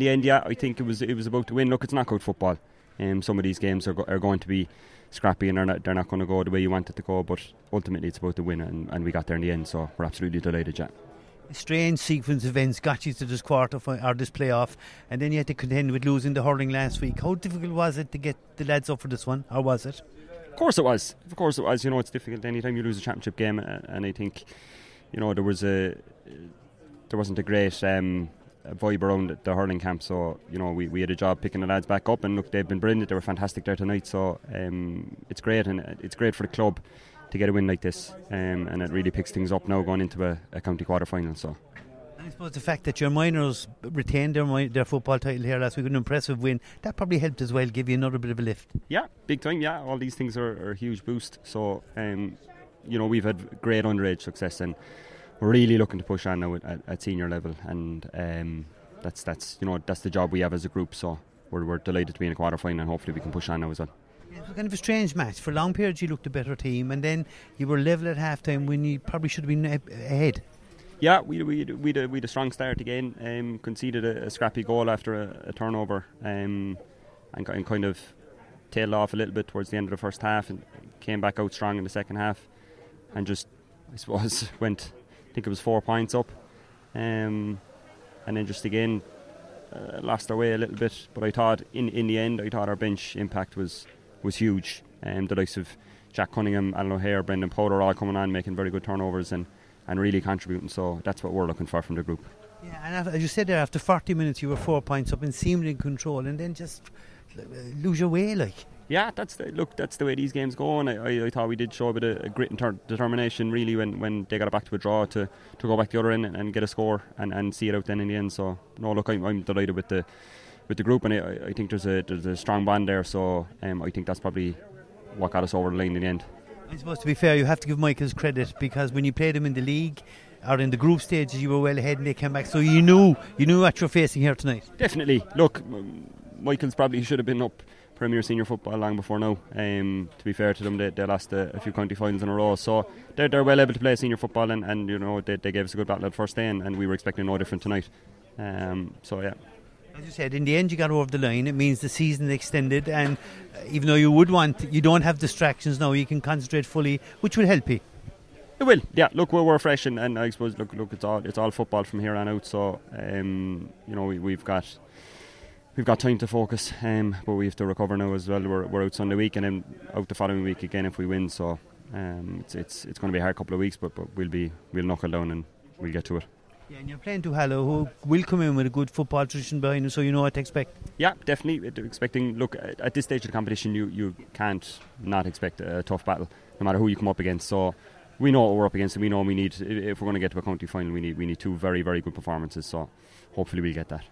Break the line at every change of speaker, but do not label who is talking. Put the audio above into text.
the end, yeah, I think it was it was about to win. Look, it's knockout football. Um, some of these games are, go- are going to be scrappy and they're not, they're not going to go the way you want it to go. But ultimately, it's about the win, and, and we got there in the end. So we're absolutely delighted.
A strange sequence of events got you to this quarter or this playoff, and then you had to contend with losing the hurling last week. How difficult was it to get the lads up for this one, or was it?
Of course it was. Of course it was. You know, it's difficult anytime you lose a championship game, and I think, you know, there was a there wasn't a great um, vibe around the hurling camp. So you know, we, we had a job picking the lads back up, and look, they've been brilliant. They were fantastic there tonight. So um, it's great, and it's great for the club to get a win like this, um, and it really picks things up now going into a, a county quarter final. So.
I suppose the fact that your minors retained their their football title here last week, an impressive win, that probably helped as well, give you another bit of a lift.
Yeah, big time. Yeah, all these things are, are a huge boost. So, um, you know, we've had great underage success, and we're really looking to push on now at, at, senior level, and um, that's that's you know that's the job we have as a group. So we're, we're delighted to be in a quarter final, and hopefully we can push on now as well.
It was kind of a strange match. For long periods, you looked a better team, and then you were level at half time when you probably should have been ahead.
Yeah, we we we had a, we had a strong start again. Um, conceded a, a scrappy goal after a, a turnover, um, and, and kind of tailed off a little bit towards the end of the first half, and came back out strong in the second half, and just I suppose went. I think it was four points up, um, and then just again uh, lost our way a little bit. But I thought in in the end, I thought our bench impact was was huge. Um, the likes of Jack Cunningham, Alan O'Hare, Brendan Powder all coming on, making very good turnovers and, and really contributing. So that's what we're looking for from the group.
Yeah, and as you said there, after 40 minutes, you were four points up and seemed in control, and then just uh, lose your way, like.
Yeah, that's the, look. That's the way these games go, and I, I, I thought we did show a bit of, of grit and ter- determination, really, when, when they got it back to a draw to, to go back the other end and, and get a score and, and see it out then in the end. So no, look, I'm, I'm delighted with the with the group, and I, I think there's a there's a strong bond there. So um, I think that's probably what got us over the line in the end.
I suppose to be fair, you have to give Michaels credit because when you played him in the league or in the group stages, you were well ahead and they came back. So you knew you knew what you're facing here tonight.
Definitely. Look, Michael's probably should have been up Premier Senior Football long before now. Um, to be fair to them, they, they lost a, a few county finals in a row, so they're, they're well able to play senior football, and, and you know they, they gave us a good battle at first day, and, and we were expecting no different tonight. Um, so yeah.
As you said, in the end, you got over the line. It means the season extended, and uh, even though you would want, you don't have distractions now. You can concentrate fully, which will help you.
It will, yeah. Look, we're, we're fresh, and, and I suppose look, look, it's all it's all football from here on out. So, um, you know, we, we've got we've got time to focus, um, but we have to recover now as well. We're, we're out Sunday week, and then out the following week again if we win. So, um, it's it's it's going to be a hard couple of weeks, but but we'll be we'll knuckle down and we'll get to it.
Yeah, and you're playing to Mallow, who will come in with a good football tradition behind them, so you know what to expect.
Yeah, definitely It- expecting. Look, at at this stage of the competition, you you can't not expect a tough battle, no matter who you come up against. So. We know what we're up against, and we know we need. If we're going to get to a county final, we need we need two very very good performances. So, hopefully, we'll get that.